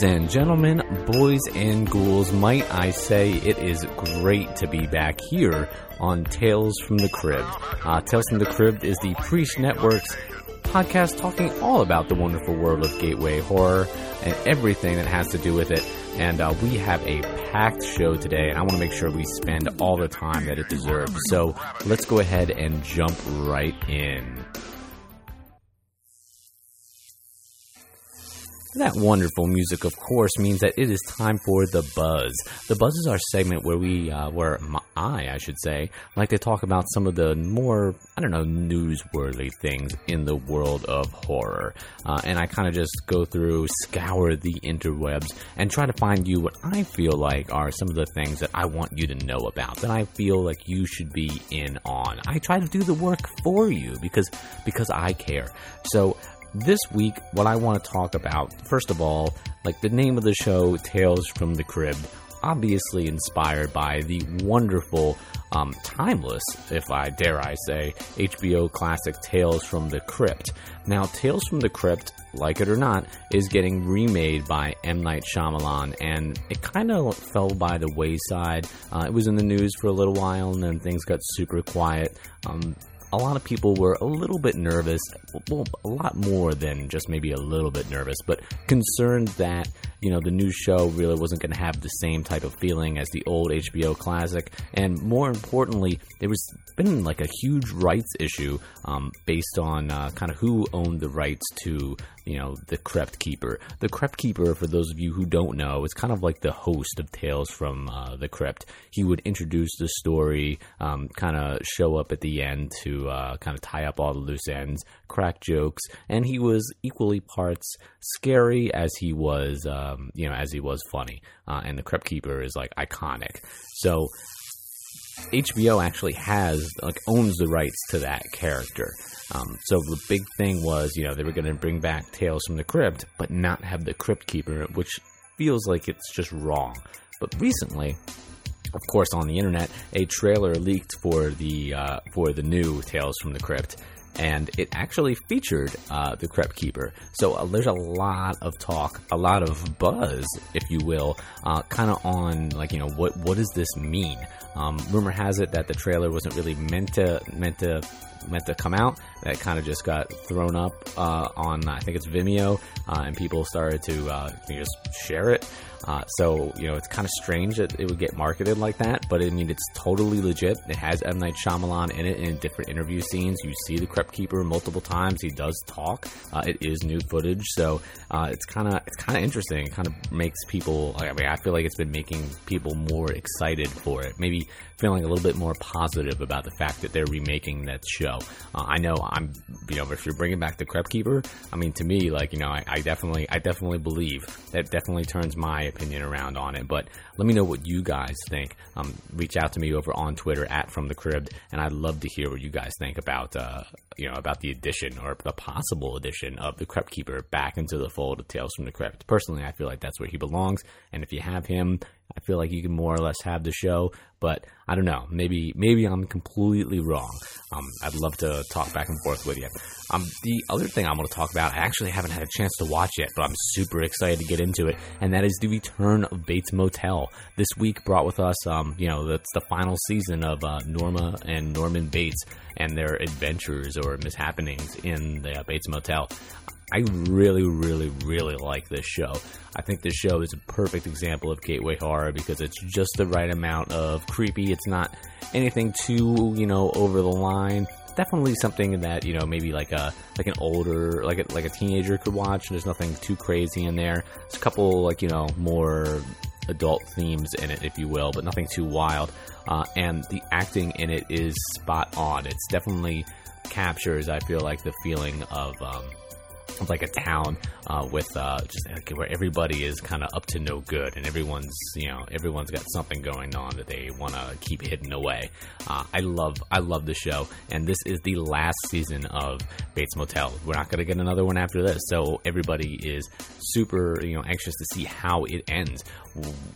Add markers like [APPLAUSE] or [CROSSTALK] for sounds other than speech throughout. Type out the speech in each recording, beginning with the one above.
Ladies and gentlemen, boys and ghouls, might I say it is great to be back here on Tales from the Cribbed. Uh, Tales from the Cribbed is the Priest Network's podcast talking all about the wonderful world of gateway horror and everything that has to do with it. And uh, we have a packed show today, and I want to make sure we spend all the time that it deserves. So let's go ahead and jump right in. That wonderful music, of course, means that it is time for the buzz. The buzz is our segment where we, uh, where my, I, I should say, like to talk about some of the more, I don't know, newsworthy things in the world of horror. Uh, and I kind of just go through, scour the interwebs, and try to find you what I feel like are some of the things that I want you to know about, that I feel like you should be in on. I try to do the work for you because because I care. So this week, what I want to talk about, first of all, like the name of the show, Tales from the Cribbed, obviously inspired by the wonderful, um, timeless, if I dare I say, HBO classic Tales from the Crypt. Now, Tales from the Crypt, like it or not, is getting remade by M. Night Shyamalan, and it kind of fell by the wayside. Uh, it was in the news for a little while, and then things got super quiet. Um, a lot of people were a little bit nervous, well, a lot more than just maybe a little bit nervous, but concerned that, you know, the new show really wasn't going to have the same type of feeling as the old HBO classic. And more importantly, there was been like a huge rights issue um, based on uh, kind of who owned the rights to you know, the Crypt Keeper. The Crypt Keeper, for those of you who don't know, is kind of like the host of Tales from uh, the Crypt. He would introduce the story, um, kind of show up at the end to uh, kind of tie up all the loose ends, crack jokes, and he was equally parts scary as he was, um, you know, as he was funny. Uh, and the Crypt Keeper is like iconic. So HBO actually has like owns the rights to that character. Um, so the big thing was, you know, they were going to bring back Tales from the Crypt, but not have the Crypt Keeper, which feels like it's just wrong. But recently, of course, on the internet, a trailer leaked for the uh, for the new Tales from the Crypt, and it actually featured uh, the Crypt Keeper. So uh, there's a lot of talk, a lot of buzz, if you will, uh, kind of on like you know what what does this mean? Um, rumor has it that the trailer wasn't really meant to meant to meant to come out. That kind of just got thrown up uh, on I think it's Vimeo, uh, and people started to uh, just share it. Uh, so you know it's kind of strange that it would get marketed like that, but I mean it's totally legit. It has M Night Shyamalan in it in different interview scenes. You see the Crypt Keeper multiple times. He does talk. Uh, it is new footage, so uh, it's kind of it's kind of interesting. It kind of makes people. I mean, I feel like it's been making people more excited for it. Maybe feeling a little bit more positive about the fact that they're remaking that show. Uh, I know I'm, you know, if you're bringing back the Crypt Keeper, I mean, to me, like, you know, I, I definitely, I definitely believe that definitely turns my opinion around on it. But let me know what you guys think. Um, reach out to me over on Twitter at From the Crypt, and I'd love to hear what you guys think about, uh, you know, about the addition or the possible addition of the Crypt Keeper back into the fold of Tales from the Crypt. Personally, I feel like that's where he belongs, and if you have him, I feel like you can more or less have the show, but I don't know. Maybe maybe I'm completely wrong. Um, I'd love to talk back and forth with you. Um, the other thing I'm going to talk about, I actually haven't had a chance to watch yet, but I'm super excited to get into it, and that is the return of Bates Motel. This week brought with us, um, you know, that's the final season of uh, Norma and Norman Bates and their adventures or mishappenings in the uh, Bates Motel. I really, really, really like this show. I think this show is a perfect example of gateway horror because it's just the right amount of creepy. It's not anything too, you know, over the line. Definitely something that you know, maybe like a like an older, like a, like a teenager could watch. There's nothing too crazy in there. It's a couple like you know more adult themes in it, if you will, but nothing too wild. Uh, and the acting in it is spot on. It's definitely captures, I feel like, the feeling of um, of like a town uh, with uh, just like, where everybody is kind of up to no good and everyone's you know everyone's got something going on that they want to keep hidden away. Uh, I love I love the show, and this is the last season of Bates Motel. We're not going to get another one after this, so everybody is super you know anxious to see how it ends.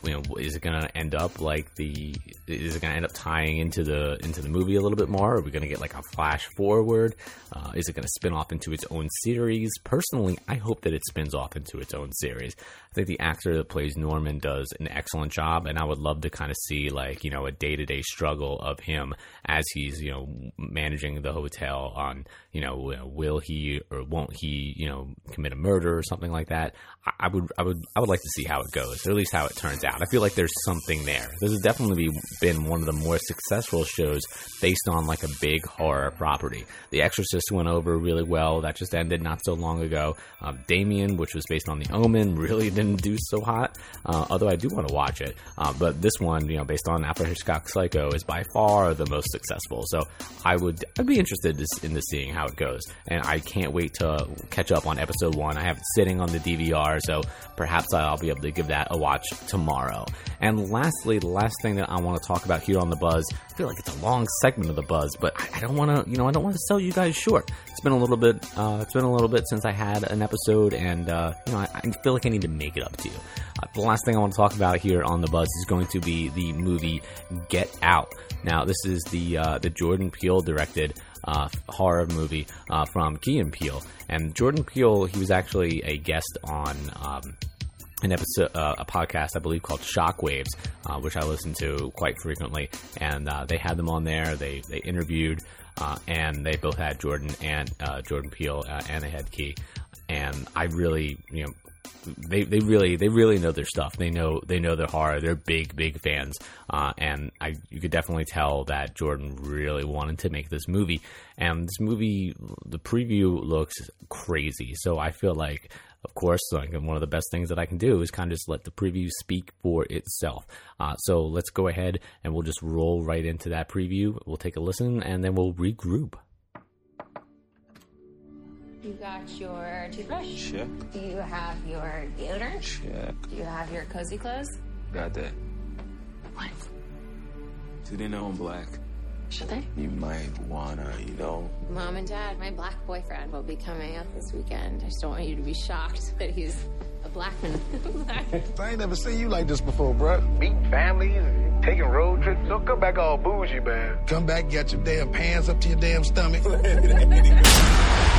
You know, is it going to end up like the? Is it going to end up tying into the into the movie a little bit more? Are we going to get like a flash forward? Uh, is it going to spin off into its own series? Personally, I hope that it spins off into its own series. I think the actor that plays Norman does an excellent job, and I would love to kind of see like you know a day to day struggle of him as he's you know managing the hotel on you know will he or won't he you know commit a murder or something like that. I, I would I would I would like to see how it goes, or at least how it turns out. I feel like there's something there. This has definitely been one of the more successful shows based on like a big horror property. The Exorcist went over really well. That just ended not so long ago. Uh, Damien, which was based on The Omen, really didn't do so hot. Uh, although I do want to watch it, uh, but this one, you know, based on Alfred Hitchcock Psycho, is by far the most successful. So I would I'd be interested in the seeing how it goes, and I can't wait to catch up on episode one. I have it sitting on the DVR, so perhaps I'll be able to give that a watch tomorrow. And lastly, the last thing that I want to talk about here on the Buzz, I feel like it's a long segment of the Buzz, but I, I don't want to, you know, I don't want to sell you guys short. It's been a little bit, uh, it's been a little bit since I had an episode, and uh, you know, I, I, feel like I need to make it up to you. Uh, the last thing I want to talk about here on the Buzz is going to be the movie Get Out. Now, this is the uh, the Jordan Peele directed uh, horror movie uh, from Key and Peele. And Jordan Peele, he was actually a guest on um, an episode, uh, a podcast, I believe, called Shockwaves, uh, which I listen to quite frequently. And uh, they had them on there. They they interviewed, uh, and they both had Jordan and Jordan Peele, and they had Key. And I really, you know, they, they really they really know their stuff. They know they know their horror. They're big big fans, uh, and I you could definitely tell that Jordan really wanted to make this movie. And this movie, the preview looks crazy. So I feel like, of course, like one of the best things that I can do is kind of just let the preview speak for itself. Uh, so let's go ahead and we'll just roll right into that preview. We'll take a listen and then we'll regroup. You got your toothbrush? Check. Do you have your deodorant? Check. Do you have your cozy clothes? Got that. What? Do they know I'm black? Should they? You might wanna, you know. Mom and Dad, my black boyfriend will be coming up this weekend. I just don't want you to be shocked [LAUGHS] that he's a black man. [LAUGHS] I ain't never seen you like this before, bruh. meeting families, taking road trips. Don't come back all bougie, man. Come back, got your damn pants up to your damn stomach. [LAUGHS]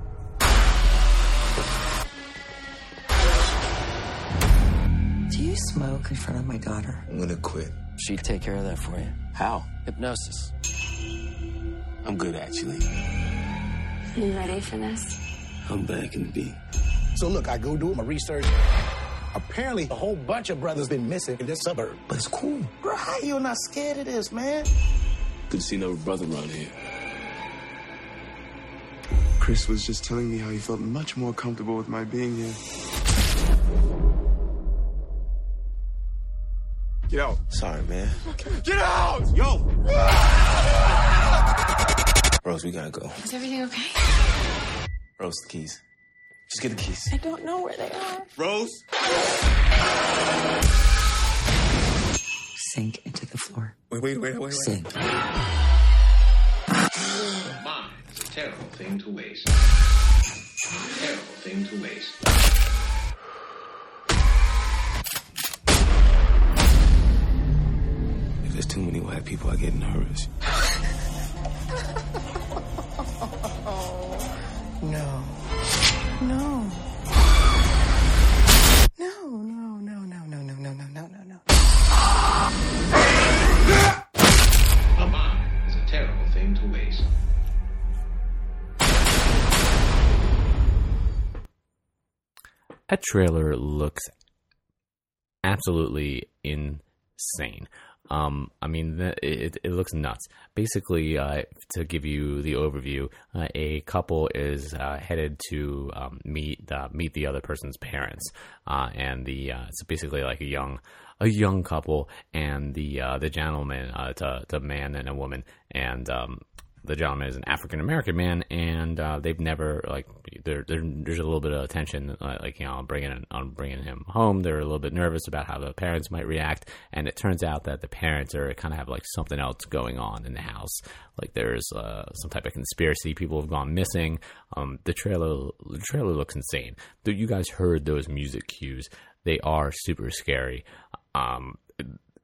Do you smoke in front of my daughter? I'm gonna quit. She'd take care of that for you. How? Hypnosis. I'm good, actually. You ready for this? I'm back in the beat. so look, I go do my research. Apparently, a whole bunch of brothers been missing in this suburb. But it's cool. Bro, how you not scared of this, man? Couldn't see no brother around here. Chris was just telling me how he felt much more comfortable with my being here. Get out. Sorry, man. Get out! Yo! Rose, we gotta go. Is everything okay? Rose, the keys. Just get the keys. I don't know where they are. Rose? Sink into the floor. Wait, wait, wait, wait, wait. Sink. Thing to waste. Terrible thing to waste. If there's too many white people, I get nervous. Trailer looks absolutely insane. Um, I mean, it, it looks nuts. Basically, uh, to give you the overview, uh, a couple is uh, headed to um, meet meet the other person's parents, uh, and the uh, it's basically like a young a young couple, and the uh, the gentleman, it's a man and a woman, and um, the gentleman is an African American man, and uh, they've never like there, there's a little bit of tension, uh, like you know, on bringing on bringing him home. They're a little bit nervous about how the parents might react, and it turns out that the parents are kind of have like something else going on in the house. Like there's uh, some type of conspiracy. People have gone missing. Um, the trailer the trailer looks insane. You guys heard those music cues. They are super scary. Um,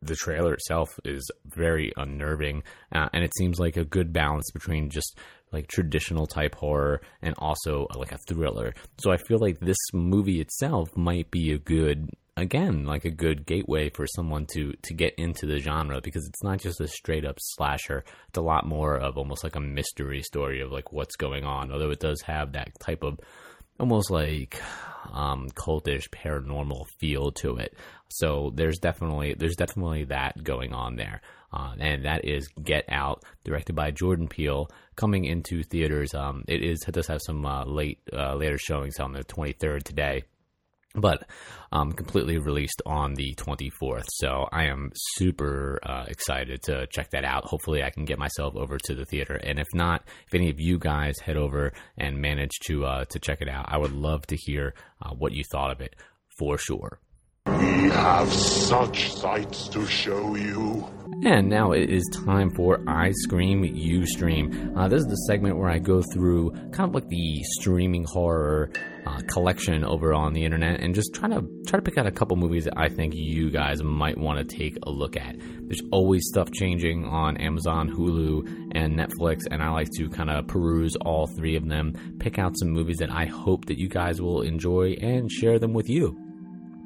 the trailer itself is very unnerving, uh, and it seems like a good balance between just like traditional type horror and also like a thriller. So I feel like this movie itself might be a good again like a good gateway for someone to to get into the genre because it's not just a straight up slasher it's a lot more of almost like a mystery story of like what's going on although it does have that type of almost like um, cultish paranormal feel to it. So there's definitely there's definitely that going on there, uh, and that is Get Out, directed by Jordan Peele, coming into theaters. Um, it is it does have some uh, late uh, later showings on the 23rd today but um, completely released on the 24th. So I am super uh, excited to check that out. Hopefully, I can get myself over to the theater, and if not, if any of you guys head over and manage to uh, to check it out, I would love to hear uh, what you thought of it for sure. We have such sights to show you. And now it is time for I Scream, You Stream. Uh, this is the segment where I go through kind of like the streaming horror uh, collection over on the internet and just trying to try to pick out a couple movies that I think you guys might want to take a look at. There's always stuff changing on Amazon, Hulu, and Netflix, and I like to kind of peruse all three of them, pick out some movies that I hope that you guys will enjoy, and share them with you.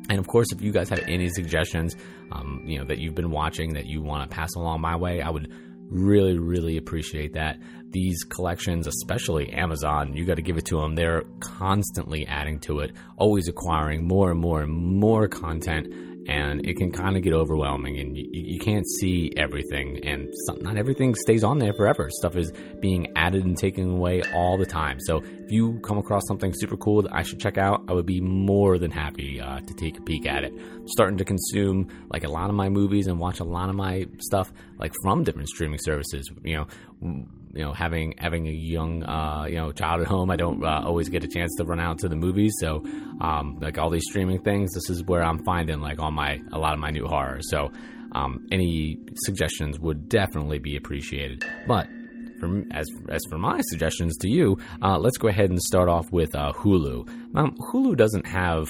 And of course, if you guys have any suggestions, um, you know, that you've been watching that you want to pass along my way, I would really, really appreciate that. These collections, especially Amazon, you got to give it to them. They're constantly adding to it, always acquiring more and more and more content and it can kind of get overwhelming and you, you can't see everything and some, not everything stays on there forever. Stuff is being added and taken away all the time. So if you come across something super cool that i should check out i would be more than happy uh, to take a peek at it. I'm starting to consume like a lot of my movies and watch a lot of my stuff like from different streaming services you know you know having having a young uh, you know child at home i don't uh, always get a chance to run out to the movies. So um, like all these streaming things this is where i'm finding like all my a lot of my new horror. So um, any suggestions would definitely be appreciated. But as as for my suggestions to you, uh, let's go ahead and start off with uh, Hulu. Now, Hulu doesn't have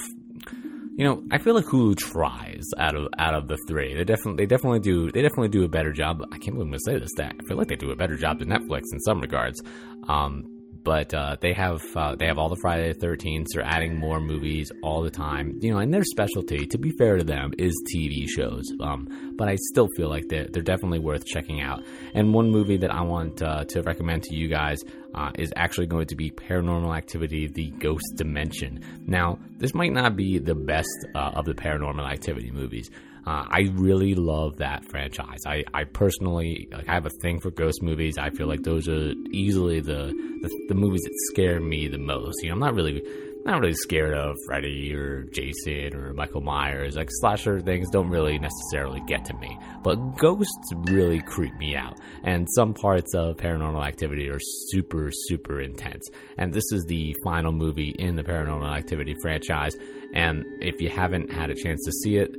you know, I feel like Hulu tries out of out of the three. They definitely they definitely do they definitely do a better job. I can't believe I'm gonna say this. That I feel like they do a better job than Netflix in some regards. Um, but uh, they have uh, they have all the Friday the Thirteenth. They're adding more movies all the time. You know, and their specialty, to be fair to them, is TV shows. Um, but I still feel like they're they're definitely worth checking out. And one movie that I want uh, to recommend to you guys uh, is actually going to be Paranormal Activity: The Ghost Dimension. Now, this might not be the best uh, of the Paranormal Activity movies. Uh, I really love that franchise. I, I personally like I have a thing for ghost movies. I feel like those are easily the, the, the movies that scare me the most. You know, I'm not really not really scared of Freddy or Jason or Michael Myers. Like slasher things don't really necessarily get to me, but ghosts really creep me out. And some parts of Paranormal Activity are super super intense. And this is the final movie in the Paranormal Activity franchise. And if you haven't had a chance to see it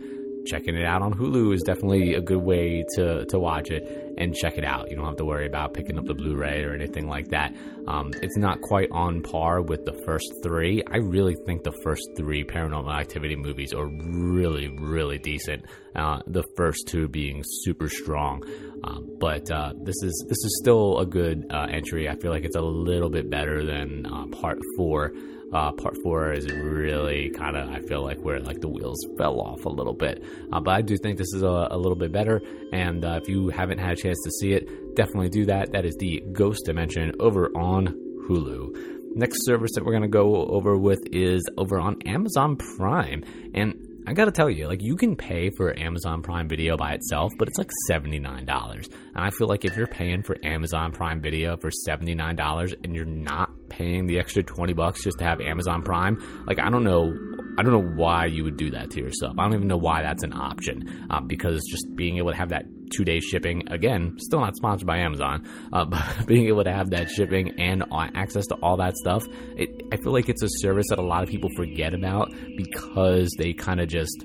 checking it out on Hulu is definitely a good way to, to watch it and check it out. You don't have to worry about picking up the Blu ray or anything like that. Um, it's not quite on par with the first three. I really think the first three paranormal activity movies are really, really decent. Uh, the first two being super strong. Um, but uh, this is this is still a good uh, entry. I feel like it's a little bit better than uh, part four. Uh, part four is really kind of I feel like where like the wheels fell off a little bit, uh, but I do think this is a, a little bit better. And uh, if you haven't had a chance to see it, definitely do that. That is the Ghost Dimension over on Hulu. Next service that we're going to go over with is over on Amazon Prime. And I gotta tell you, like, you can pay for Amazon Prime Video by itself, but it's like $79. And I feel like if you're paying for Amazon Prime Video for $79 and you're not paying the extra 20 bucks just to have Amazon Prime, like, I don't know. I don't know why you would do that to yourself. I don't even know why that's an option. Uh, because just being able to have that two day shipping, again, still not sponsored by Amazon, uh, [LAUGHS] but being able to have that shipping and access to all that stuff, it, I feel like it's a service that a lot of people forget about because they kind of just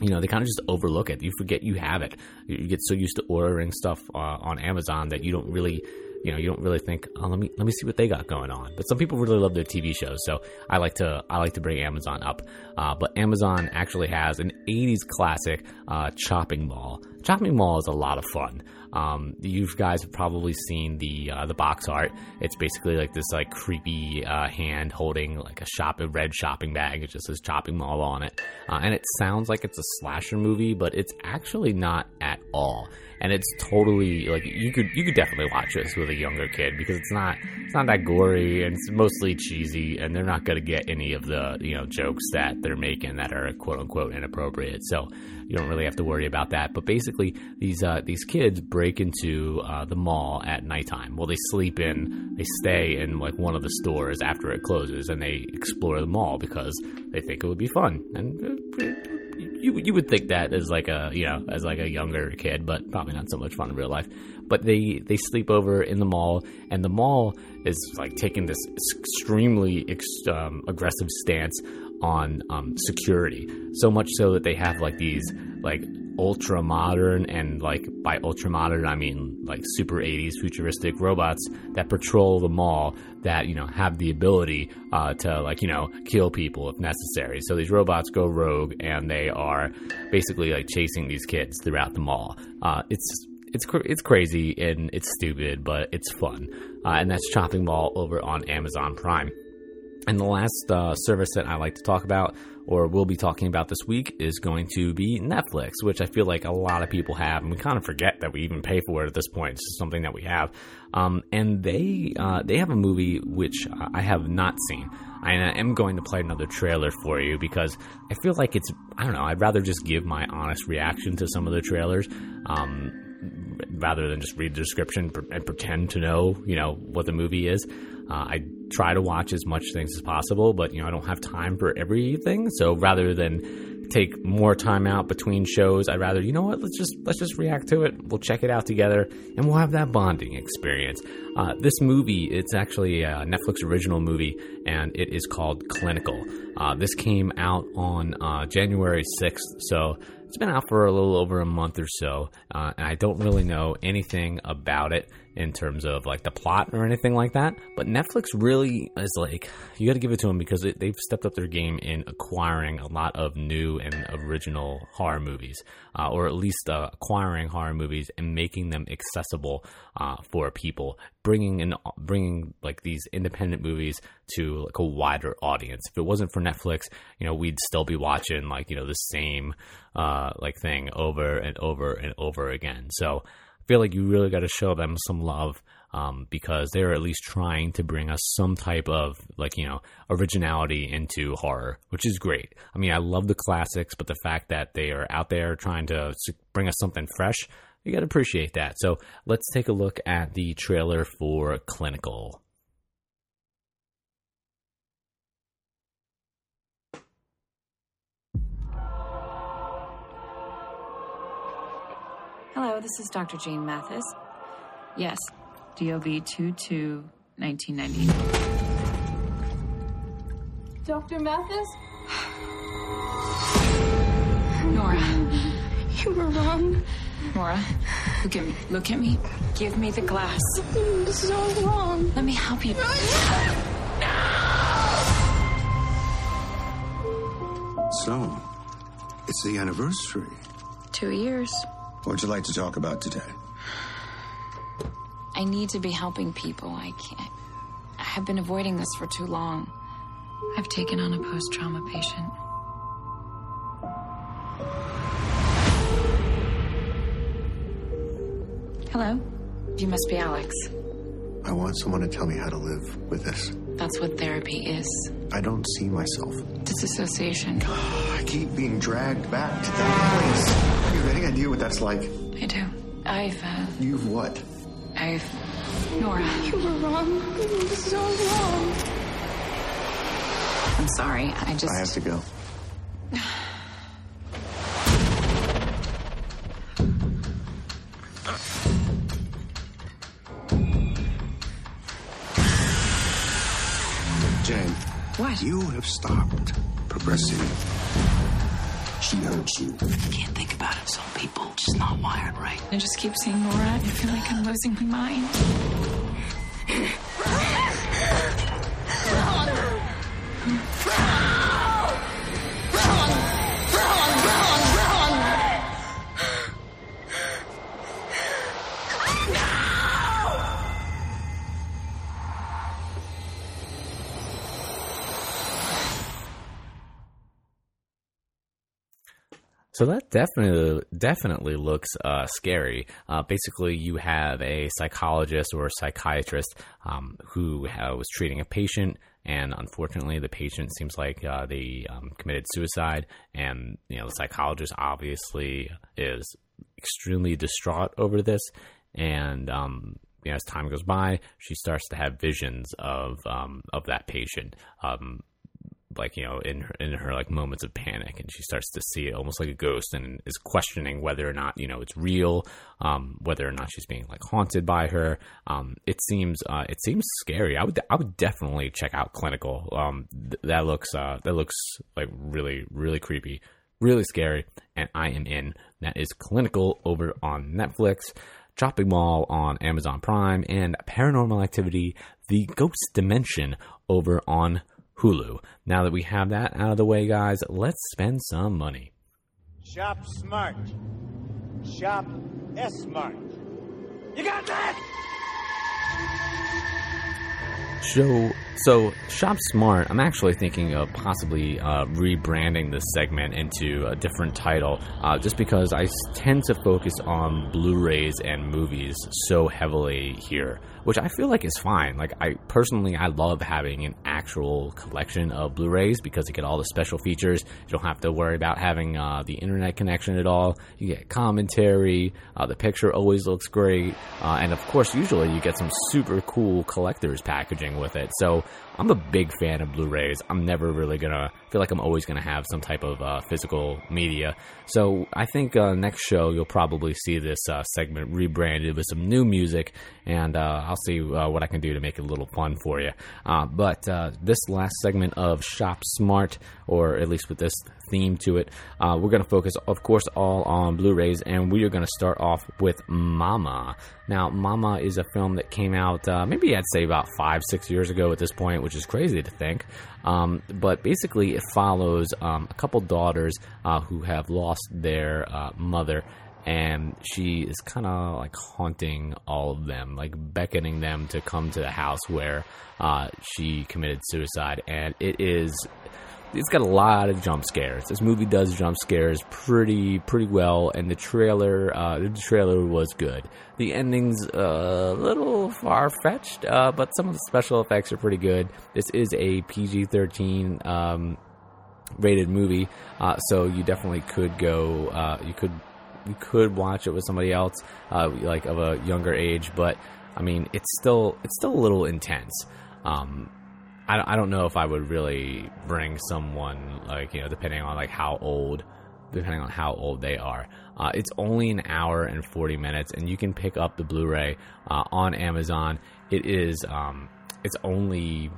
you know they kind of just overlook it you forget you have it you get so used to ordering stuff uh, on amazon that you don't really you know you don't really think oh let me let me see what they got going on. But some people really love their tv shows so i like to i like to bring amazon up. Uh, but amazon actually has an 80s classic uh, chopping mall chopping mall is a lot of fun um, you guys have probably seen the uh, the box art. It's basically like this like creepy uh, hand holding like a shop a red shopping bag. It just says chopping mall on it, uh, and it sounds like it's a slasher movie, but it's actually not at all and it's totally like you could you could definitely watch this with a younger kid because it's not it's not that gory and it's mostly cheesy and they're not going to get any of the you know jokes that they're making that are quote unquote inappropriate so you don't really have to worry about that. But basically these uh, these kids break into uh, the mall at nighttime. Well they sleep in they stay in like one of the stores after it closes and they explore the mall because they think it would be fun. And uh, you you would think that as like a you know as like a younger kid, but probably not so much fun in real life. But they they sleep over in the mall, and the mall is like taking this extremely ex, um, aggressive stance on um, security. So much so that they have like these like ultra modern and like by ultra modern I mean like super 80s futuristic robots that patrol the mall that you know have the ability uh, to like you know kill people if necessary. So these robots go rogue and they are basically like chasing these kids throughout the mall. Uh, it's it's it's crazy and it's stupid, but it's fun. Uh, and that's Chopping Mall over on Amazon Prime. And the last uh, service that I like to talk about, or will be talking about this week, is going to be Netflix, which I feel like a lot of people have, and we kind of forget that we even pay for it at this point. It's just something that we have. Um, and they uh, they have a movie which I have not seen. I am going to play another trailer for you because I feel like it's I don't know. I'd rather just give my honest reaction to some of the trailers. Um, rather than just read the description and pretend to know, you know, what the movie is. Uh, I try to watch as much things as possible, but you know, I don't have time for everything. So rather than take more time out between shows, I'd rather, you know what, let's just let's just react to it. We'll check it out together, and we'll have that bonding experience. Uh, this movie, it's actually a Netflix original movie, and it is called Clinical. Uh, this came out on uh, January sixth, so it's been out for a little over a month or so, uh, and I don't really know anything about it in terms of like the plot or anything like that. But Netflix really is like you got to give it to them because it, they've stepped up their game in acquiring a lot of new and original horror movies, uh, or at least uh, acquiring horror movies and making them accessible uh, for people, bringing in bringing like these independent movies to like a wider audience. If it wasn't for Netflix, you know, we'd still be watching like you know the same uh, like thing over and over and over again. So feel like you really got to show them some love um, because they're at least trying to bring us some type of like you know originality into horror, which is great. I mean, I love the classics, but the fact that they are out there trying to bring us something fresh, you got to appreciate that. So let's take a look at the trailer for Clinical. This is Dr. Jane Mathis. Yes, DOB 22 1990. Dr. Mathis? Nora. You were wrong. Nora, look at me. Look at me. Give me the glass. This is all wrong. Let me help you. So, it's the anniversary. Two years. What would you like to talk about today? I need to be helping people. I can't. I have been avoiding this for too long. I've taken on a post trauma patient. Hello? You must be Alex. I want someone to tell me how to live with this. That's what therapy is. I don't see myself. Disassociation. [SIGHS] I keep being dragged back to that place. You have any idea what that's like? I do. I've, uh, You've what? I've. Nora. You were wrong. You were so wrong. I'm sorry. I just. I have to go. Have stopped progressing. She hurts you. I can't think about it. Some people just not wired right. I just keep seeing Nora. I feel like I'm losing my mind. So that definitely definitely looks uh, scary. Uh, basically, you have a psychologist or a psychiatrist um, who uh, was treating a patient, and unfortunately, the patient seems like uh, they um, committed suicide, and you know the psychologist obviously is extremely distraught over this, and um, you know, as time goes by, she starts to have visions of um, of that patient. Like you know in her, in her like moments of panic and she starts to see it almost like a ghost and is questioning whether or not you know it's real um, whether or not she's being like haunted by her. Um, it seems uh, it seems scary. I would I would definitely check out clinical. Um, th- that looks uh, that looks like really really creepy really scary and I am in. That is clinical over on Netflix Chopping Mall on Amazon Prime and Paranormal Activity The Ghost Dimension over on Hulu. Now that we have that out of the way, guys, let's spend some money. Shop smart. Shop S smart. You got that? So, so Shop Smart. I'm actually thinking of possibly uh, rebranding this segment into a different title, uh, just because I tend to focus on Blu-rays and movies so heavily here, which I feel like is fine. Like I personally, I love having an actual collection of Blu-rays because you get all the special features. You don't have to worry about having uh, the internet connection at all. You get commentary. Uh, the picture always looks great, uh, and of course, usually you get some super cool collector's packaging with it. So I'm a big fan of Blu-rays. I'm never really gonna feel like I'm always gonna have some type of uh, physical media. So I think uh, next show you'll probably see this uh, segment rebranded with some new music, and uh, I'll see uh, what I can do to make it a little fun for you. Uh, but this last segment of Shop Smart, or at least with this theme to it, we're gonna focus, of course, all on Blu-rays, and we are gonna start off with Mama. Now, Mama is a film that came out maybe I'd say about five, six years ago at this point which is crazy to think. Um, but basically, it follows um, a couple daughters uh, who have lost their uh, mother. And she is kind of like haunting all of them, like beckoning them to come to the house where uh, she committed suicide. And it is it's got a lot of jump scares. This movie does jump scares pretty pretty well, and the trailer uh, the trailer was good. The ending's a little far fetched, uh, but some of the special effects are pretty good. This is a PG thirteen um, rated movie, uh, so you definitely could go. Uh, you could you could watch it with somebody else, uh, like of a younger age, but I mean, it's still it's still a little intense. Um, I, I don't know if I would really bring someone like you know depending on like how old depending on how old they are. Uh, it's only an hour and 40 minutes, and you can pick up the Blu-ray uh, on Amazon. It is um, it's only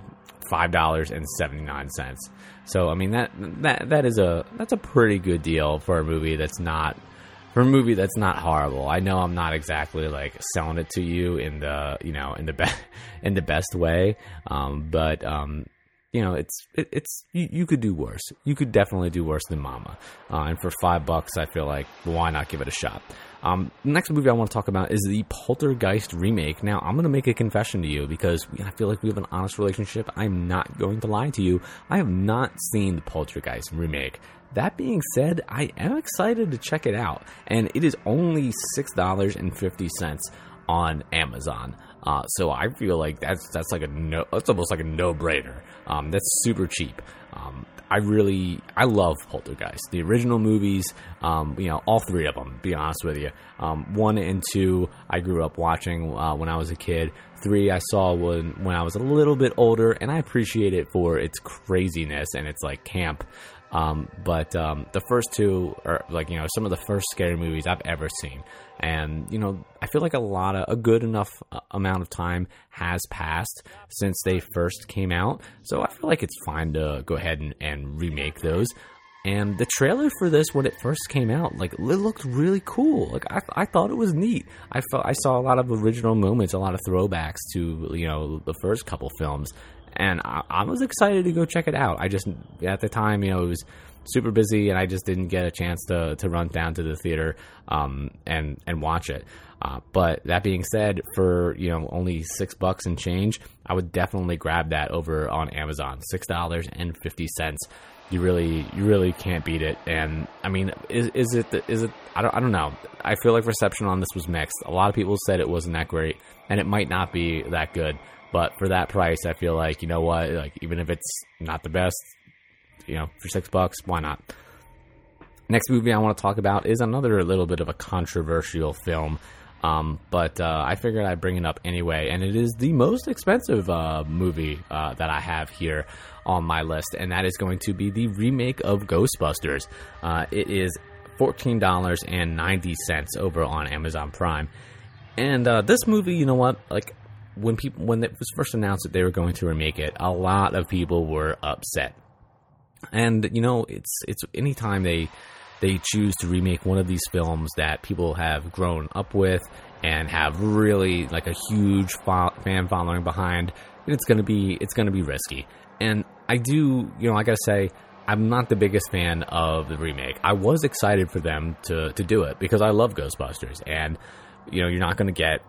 five dollars and seventy nine cents. So I mean that that that is a that's a pretty good deal for a movie that's not for a movie that's not horrible. I know I'm not exactly like selling it to you in the you know in the best [LAUGHS] in the best way, um, but um, you know it's it, it's you, you, could do worse. You could definitely do worse than Mama, uh, and for five bucks, I feel like why not give it a shot. Um, next movie I want to talk about is the Poltergeist remake. Now, I'm going to make a confession to you because I feel like we have an honest relationship. I'm not going to lie to you. I have not seen the Poltergeist remake. That being said, I am excited to check it out, and it is only $6.50 on Amazon. Uh, so I feel like that's that's like a no. That's almost like a no brainer. Um, that's super cheap. Um, I really I love Poltergeist. The original movies, um, you know, all three of them. Be honest with you, um, one and two I grew up watching uh, when I was a kid. Three I saw when when I was a little bit older, and I appreciate it for its craziness and its like camp. Um, but um, the first two are like you know some of the first scary movies I've ever seen, and you know I feel like a lot of a good enough uh, amount of time has passed since they first came out, so I feel like it's fine to go ahead and, and remake those. And the trailer for this, when it first came out, like it looked really cool. Like I, I thought it was neat. I felt I saw a lot of original moments, a lot of throwbacks to you know the first couple films, and I, I, was excited to go check it out. I just at the time, you know, it was super busy, and I just didn't get a chance to to run down to the theater um, and and watch it. Uh, but that being said, for you know only six bucks and change, I would definitely grab that over on Amazon. Six dollars and fifty cents. You really, you really can't beat it. And I mean, is, is it? Is it? I don't, I don't know. I feel like reception on this was mixed. A lot of people said it wasn't that great, and it might not be that good. But for that price, I feel like you know what, like even if it's not the best, you know, for six bucks, why not? Next movie I want to talk about is another little bit of a controversial film, um, but uh, I figured I'd bring it up anyway, and it is the most expensive uh, movie uh, that I have here on my list, and that is going to be the remake of Ghostbusters. Uh, it is fourteen dollars and ninety cents over on Amazon Prime, and uh, this movie, you know what, like when people when it was first announced that they were going to remake it, a lot of people were upset. And you know, it's it's anytime they they choose to remake one of these films that people have grown up with and have really like a huge fan following behind, it's going to be it's going to be risky. And I do, you know, I got to say I'm not the biggest fan of the remake. I was excited for them to to do it because I love Ghostbusters and you know, you're not going to get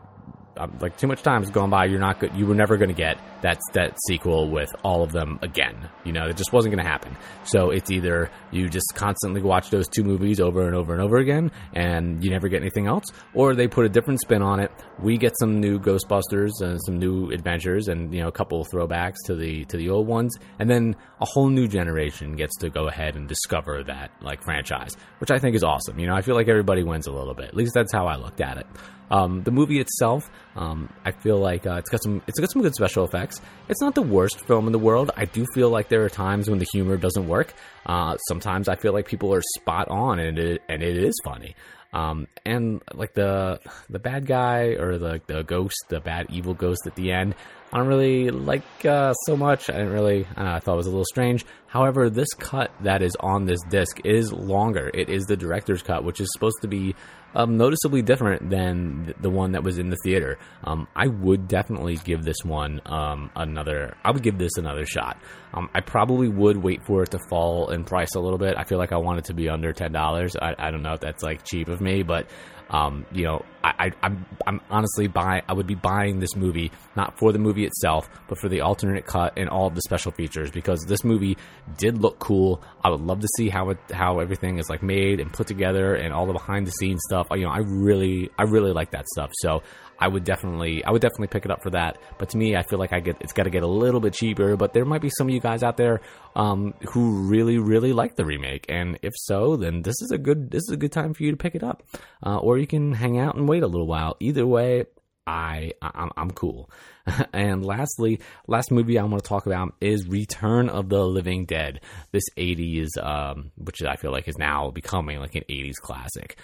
like too much time has gone by. You're not good. You were never going to get that that sequel with all of them again. You know, it just wasn't going to happen. So it's either you just constantly watch those two movies over and over and over again, and you never get anything else, or they put a different spin on it. We get some new Ghostbusters and some new adventures, and you know, a couple of throwbacks to the to the old ones, and then a whole new generation gets to go ahead and discover that like franchise, which I think is awesome. You know, I feel like everybody wins a little bit. At least that's how I looked at it. Um, the movie itself, um, I feel like uh, it's got some it's got some good special effects. It's not the worst film in the world. I do feel like there are times when the humor doesn't work. Uh, sometimes I feel like people are spot on and it and it is funny. Um, and like the the bad guy or the the ghost, the bad evil ghost at the end, I don't really like uh, so much. I didn't really. I, I thought it was a little strange. However, this cut that is on this disc is longer. It is the director's cut, which is supposed to be um, noticeably different than the one that was in the theater. Um, I would definitely give this one um, another. I would give this another shot. Um, I probably would wait for it to fall in price a little bit. I feel like I want it to be under ten dollars. I, I don't know if that's like cheap of me, but um, you know, I, I, am I'm, I'm honestly buy I would be buying this movie not for the movie itself, but for the alternate cut and all of the special features because this movie did look cool. I would love to see how it how everything is like made and put together and all the behind the scenes stuff. You know, I really I really like that stuff. So I would definitely I would definitely pick it up for that. But to me, I feel like I get it's got to get a little bit cheaper. But there might be some of you guys out there um, who really really like the remake, and if so, then this is a good this is a good time for you to pick it up, uh, or you can hang out and wait a little while. Either way, I I'm, I'm cool. [LAUGHS] and lastly, last movie I want to talk about is Return of the Living Dead. This 80s, um, which I feel like is now becoming like an 80s classic.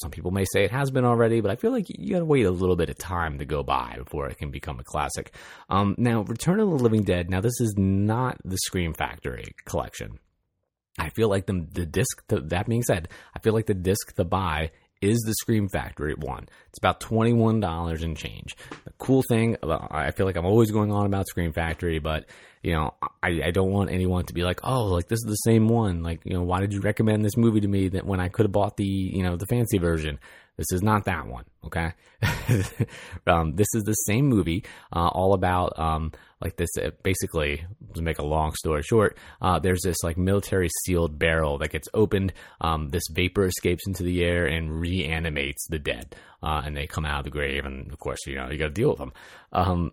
Some people may say it has been already, but I feel like you got to wait a little bit of time to go by before it can become a classic. Um, now, Return of the Living Dead. Now, this is not the Scream Factory collection. I feel like the the disc. that being said, I feel like the disc to buy is the Scream Factory one. It's about $21 and change. The cool thing, I feel like I'm always going on about Scream Factory, but, you know, I, I don't want anyone to be like, oh, like this is the same one. Like, you know, why did you recommend this movie to me that when I could have bought the, you know, the fancy version? This is not that one, okay? [LAUGHS] um, this is the same movie, uh, all about um, like this. Uh, basically, to make a long story short, uh, there's this like military sealed barrel that gets opened. Um, this vapor escapes into the air and reanimates the dead, uh, and they come out of the grave. And of course, you know you got to deal with them. Um,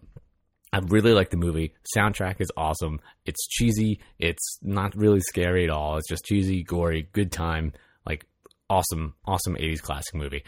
I really like the movie. Soundtrack is awesome. It's cheesy. It's not really scary at all. It's just cheesy, gory, good time. Like awesome, awesome '80s classic movie.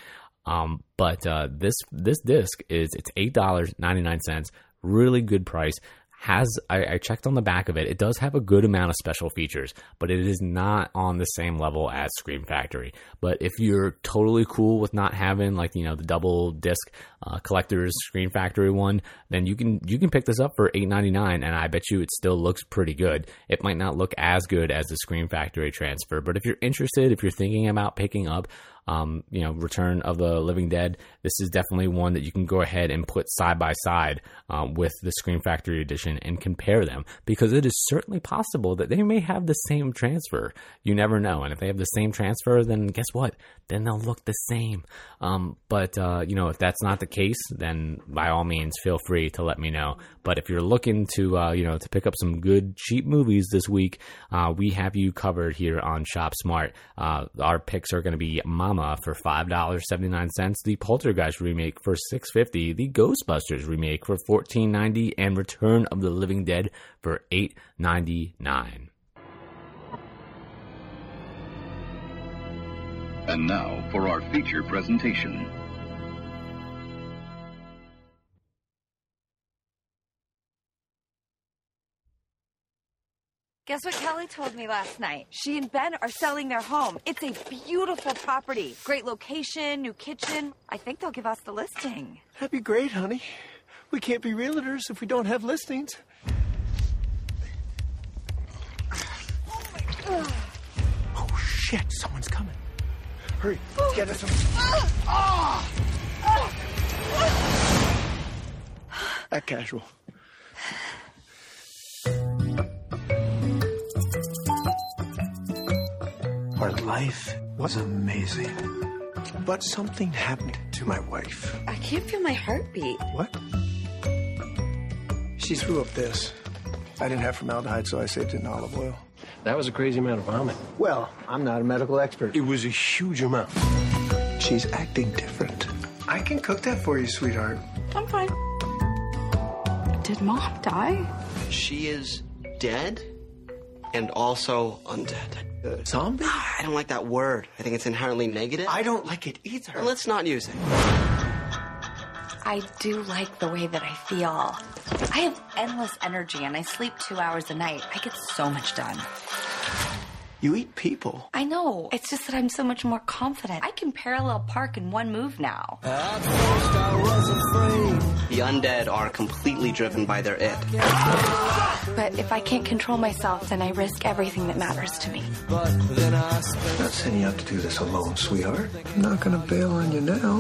Um, but uh, this this disc is it's eight dollars ninety nine cents. Really good price has I, I, checked on the back of it. It does have a good amount of special features, but it is not on the same level as Scream Factory. But if you're totally cool with not having like you know the double disc uh, collector's Scream Factory one, then you can you can pick this up for eight ninety nine, and I bet you it still looks pretty good. It might not look as good as the Scream Factory transfer, but if you're interested, if you're thinking about picking up um, you know, Return of the Living Dead, this is definitely one that you can go ahead and put side by side um, with the Scream Factory edition and compare them because it is certainly possible that they may have the same transfer. You never know. And if they have the same transfer, then guess what? Then they'll look the same. Um, but, uh, you know, if that's not the case, then by all means, feel free to let me know. But if you're looking to, uh, you know, to pick up some good, cheap movies this week, uh, we have you covered here on Shop Smart. Uh, our picks are going to be For $5.79, the Poltergeist remake for six fifty, the Ghostbusters remake for fourteen ninety, and Return of the Living Dead for eight ninety nine. And now for our feature presentation. Guess what Kelly told me last night? She and Ben are selling their home. It's a beautiful property. Great location, new kitchen. I think they'll give us the listing. That'd be great, honey. We can't be realtors if we don't have listings. Oh, oh shit. Someone's coming. Hurry. Let's get us some. Ah! Ah! Ah! That casual. Our life was amazing. But something happened to my wife. I can't feel my heartbeat. What? She threw up this. I didn't have formaldehyde, so I saved it in olive oil. That was a crazy amount of vomit. Well, I'm not a medical expert. It was a huge amount. She's acting different. I can cook that for you, sweetheart. I'm fine. Did mom die? She is dead and also undead. Uh, zombie? I don't like that word. I think it's inherently negative. I don't like it either. Well, let's not use it. I do like the way that I feel. I have endless energy and I sleep two hours a night. I get so much done. You eat people. I know. It's just that I'm so much more confident. I can parallel park in one move now. That's how I wasn't trained. The undead are completely driven by their id. But if I can't control myself, then I risk everything that matters to me. I'm not setting you up to do this alone, sweetheart. I'm not gonna bail on you now.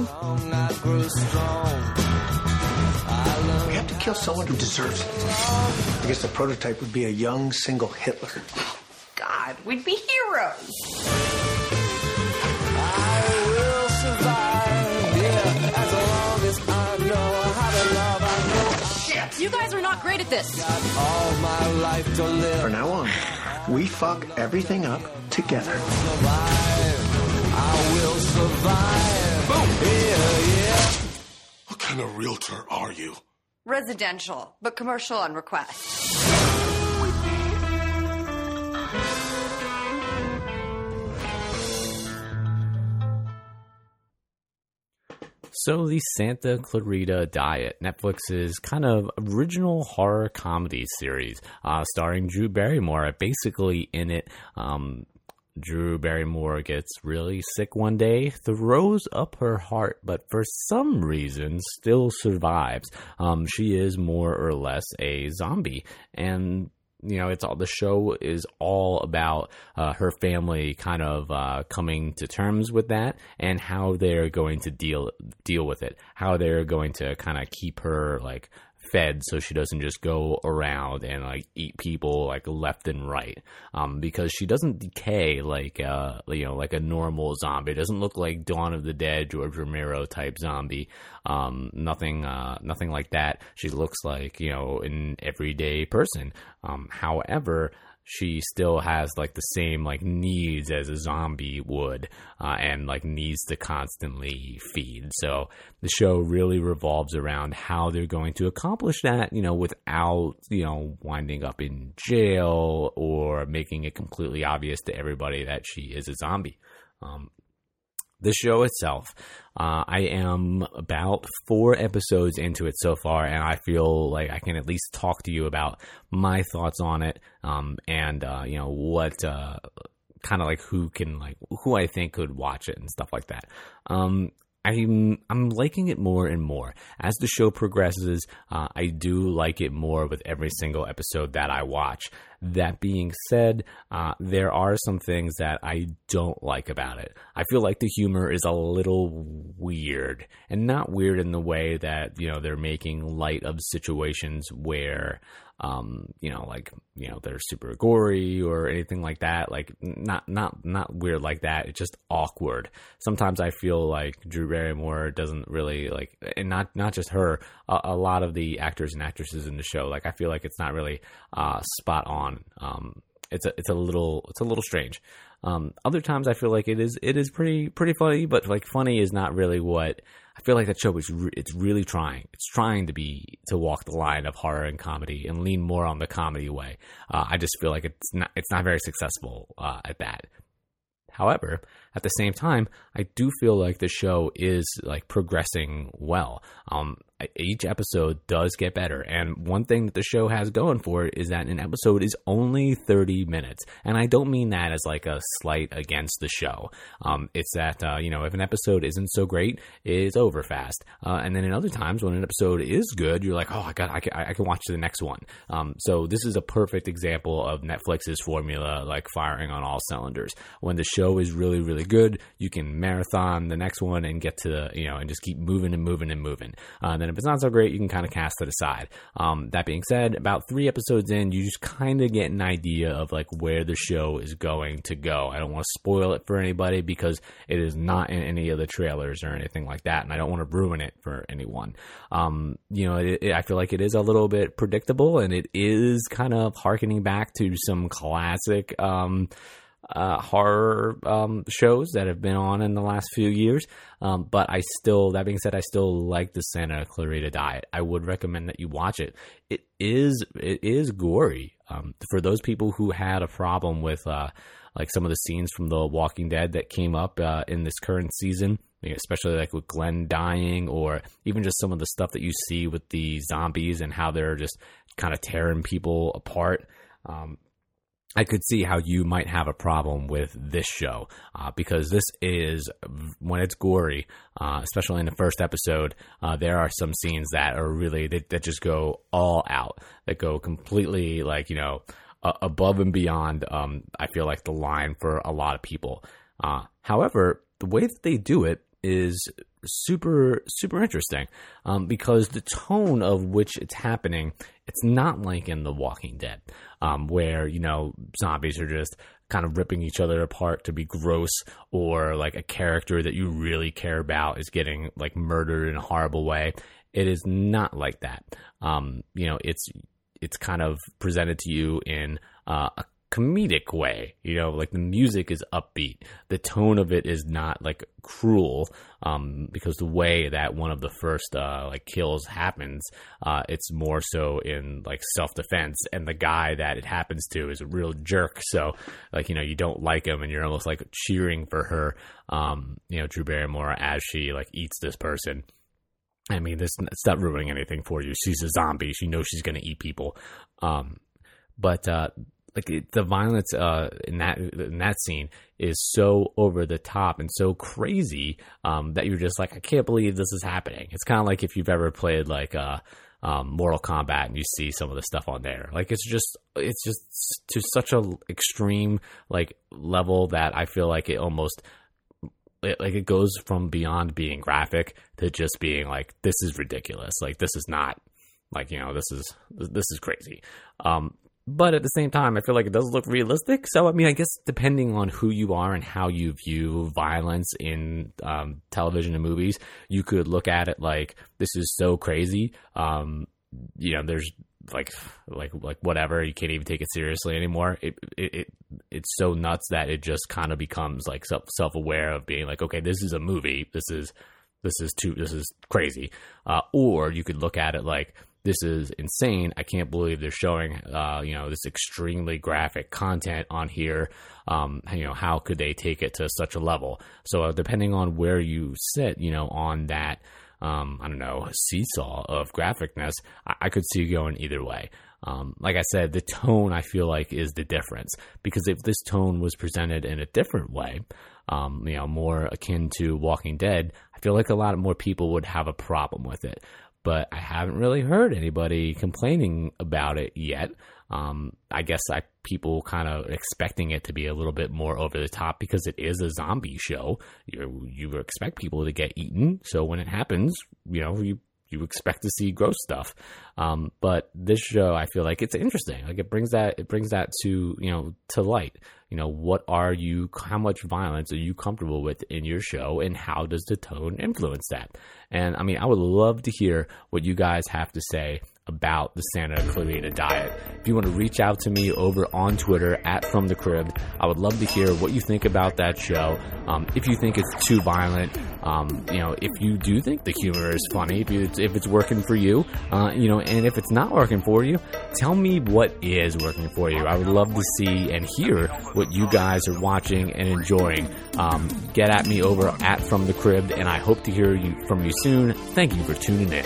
We have to kill someone who deserves it. I guess the prototype would be a young single Hitler. God, we'd be heroes. You guys are not great at this. From now on, we fuck everything up together. What kind of realtor are you? Residential, but commercial on request. So, the Santa Clarita Diet, Netflix's kind of original horror comedy series, uh, starring Drew Barrymore. Basically, in it, um, Drew Barrymore gets really sick one day, throws up her heart, but for some reason still survives. Um, she is more or less a zombie, and you know it's all the show is all about uh, her family kind of uh, coming to terms with that and how they're going to deal deal with it. How they're going to kind of keep her like fed so she doesn't just go around and like eat people like left and right. Um, because she doesn't decay like uh you know like a normal zombie. It doesn't look like Dawn of the Dead, George Romero type zombie. Um, nothing uh nothing like that. She looks like you know an everyday person. Um, however she still has like the same like needs as a zombie would uh, and like needs to constantly feed. So the show really revolves around how they're going to accomplish that you know without you know winding up in jail or making it completely obvious to everybody that she is a zombie. Um, the show itself, uh, I am about four episodes into it so far, and I feel like I can at least talk to you about my thoughts on it, um, and uh, you know what, uh, kind of like who can like who I think could watch it and stuff like that. Um, I'm I'm liking it more and more as the show progresses. Uh, I do like it more with every single episode that I watch. That being said, uh, there are some things that I don't like about it. I feel like the humor is a little weird, and not weird in the way that you know they're making light of situations where um, you know, like you know, they're super gory or anything like that. Like not not not weird like that. It's just awkward. Sometimes I feel like Drew Barrymore doesn't really like, and not not just her. A, a lot of the actors and actresses in the show, like I feel like it's not really uh, spot on. Um, it's a it's a little it's a little strange. Um, other times I feel like it is it is pretty pretty funny, but like funny is not really what I feel like that show is re- it's really trying. It's trying to be to walk the line of horror and comedy and lean more on the comedy way. Uh, I just feel like it's not it's not very successful uh, at that. However, at the same time, I do feel like the show is like progressing well. Um, each episode does get better. And one thing that the show has going for it is that an episode is only 30 minutes. And I don't mean that as like a slight against the show. Um, it's that, uh, you know, if an episode isn't so great, it's over fast. Uh, and then in other times when an episode is good, you're like, oh, I got, I can, I can watch the next one. Um, so this is a perfect example of Netflix's formula, like firing on all cylinders. When the show is really, really good, you can marathon the next one and get to you know, and just keep moving and moving and moving. Uh, and then if it's not so great, you can kind of cast it aside. Um, that being said, about three episodes in, you just kind of get an idea of like where the show is going to go. I don't want to spoil it for anybody because it is not in any of the trailers or anything like that, and I don't want to ruin it for anyone. Um, you know, it, it, I feel like it is a little bit predictable, and it is kind of harkening back to some classic. Um, uh, horror um, shows that have been on in the last few years. Um, but I still, that being said, I still like the Santa Clarita Diet. I would recommend that you watch it. It is it is gory um, for those people who had a problem with uh, like some of the scenes from The Walking Dead that came up uh, in this current season. Especially like with Glenn dying, or even just some of the stuff that you see with the zombies and how they're just kind of tearing people apart. Um, I could see how you might have a problem with this show uh, because this is when it's gory, uh, especially in the first episode. Uh, there are some scenes that are really that, that, just go all out, that go completely like you know above and beyond. Um, I feel like the line for a lot of people. Uh, however, the way that they do it is super super interesting um, because the tone of which it's happening it's not like in the walking dead um, where you know zombies are just kind of ripping each other apart to be gross or like a character that you really care about is getting like murdered in a horrible way. It is not like that. Um, you know it's it's kind of presented to you in uh, a comedic way. You know, like the music is upbeat. The tone of it is not like cruel, um, because the way that one of the first uh, like kills happens, uh, it's more so in like self defense, and the guy that it happens to is a real jerk. So, like you know, you don't like him, and you're almost like cheering for her. Um, you know, Drew Barrymore as she like eats this person. I mean, this it's not ruining anything for you. She's a zombie. She knows she's going to eat people. Um, but uh, like the violence uh, in that in that scene is so over the top and so crazy um, that you're just like, I can't believe this is happening. It's kind of like if you've ever played like uh, um, Mortal Kombat and you see some of the stuff on there. Like it's just it's just to such a extreme like level that I feel like it almost it, like it goes from beyond being graphic to just being like this is ridiculous. Like this is not Like you know, this is this is crazy. Um, but at the same time, I feel like it does look realistic. So, I mean, I guess depending on who you are and how you view violence in um, television and movies, you could look at it like this is so crazy. Um, you know, there's like, like, like whatever. You can't even take it seriously anymore. It, it, it it's so nuts that it just kind of becomes like self self aware of being like, okay, this is a movie. This is this is too this is crazy. Uh, or you could look at it like this is insane. I can't believe they're showing, uh, you know, this extremely graphic content on here. Um, you know, how could they take it to such a level? So, uh, depending on where you sit, you know, on that, um, I don't know, seesaw of graphicness, I, I could see going either way. Um, like I said, the tone I feel like is the difference because if this tone was presented in a different way, um, you know, more akin to Walking Dead, I feel like a lot more people would have a problem with it but I haven't really heard anybody complaining about it yet. Um, I guess I, people kind of expecting it to be a little bit more over the top because it is a zombie show. You you expect people to get eaten, so when it happens, you know you you expect to see gross stuff. Um, but this show, I feel like it's interesting. Like it brings that it brings that to you know to light. You know, what are you? How much violence are you comfortable with in your show, and how does the tone influence that? And I mean, I would love to hear what you guys have to say about the Santa Clarita diet. If you want to reach out to me over on Twitter at From the Crib, I would love to hear what you think about that show. Um, if you think it's too violent, um, you know, if you do think the humor is funny, if, you, if it's working for you, uh, you know, and if it's not working for you, tell me what is working for you. I would love to see and hear what you guys are watching and enjoying. Um, get at me over at From the Crib, and I hope to hear you from you soon. Thank you for tuning in.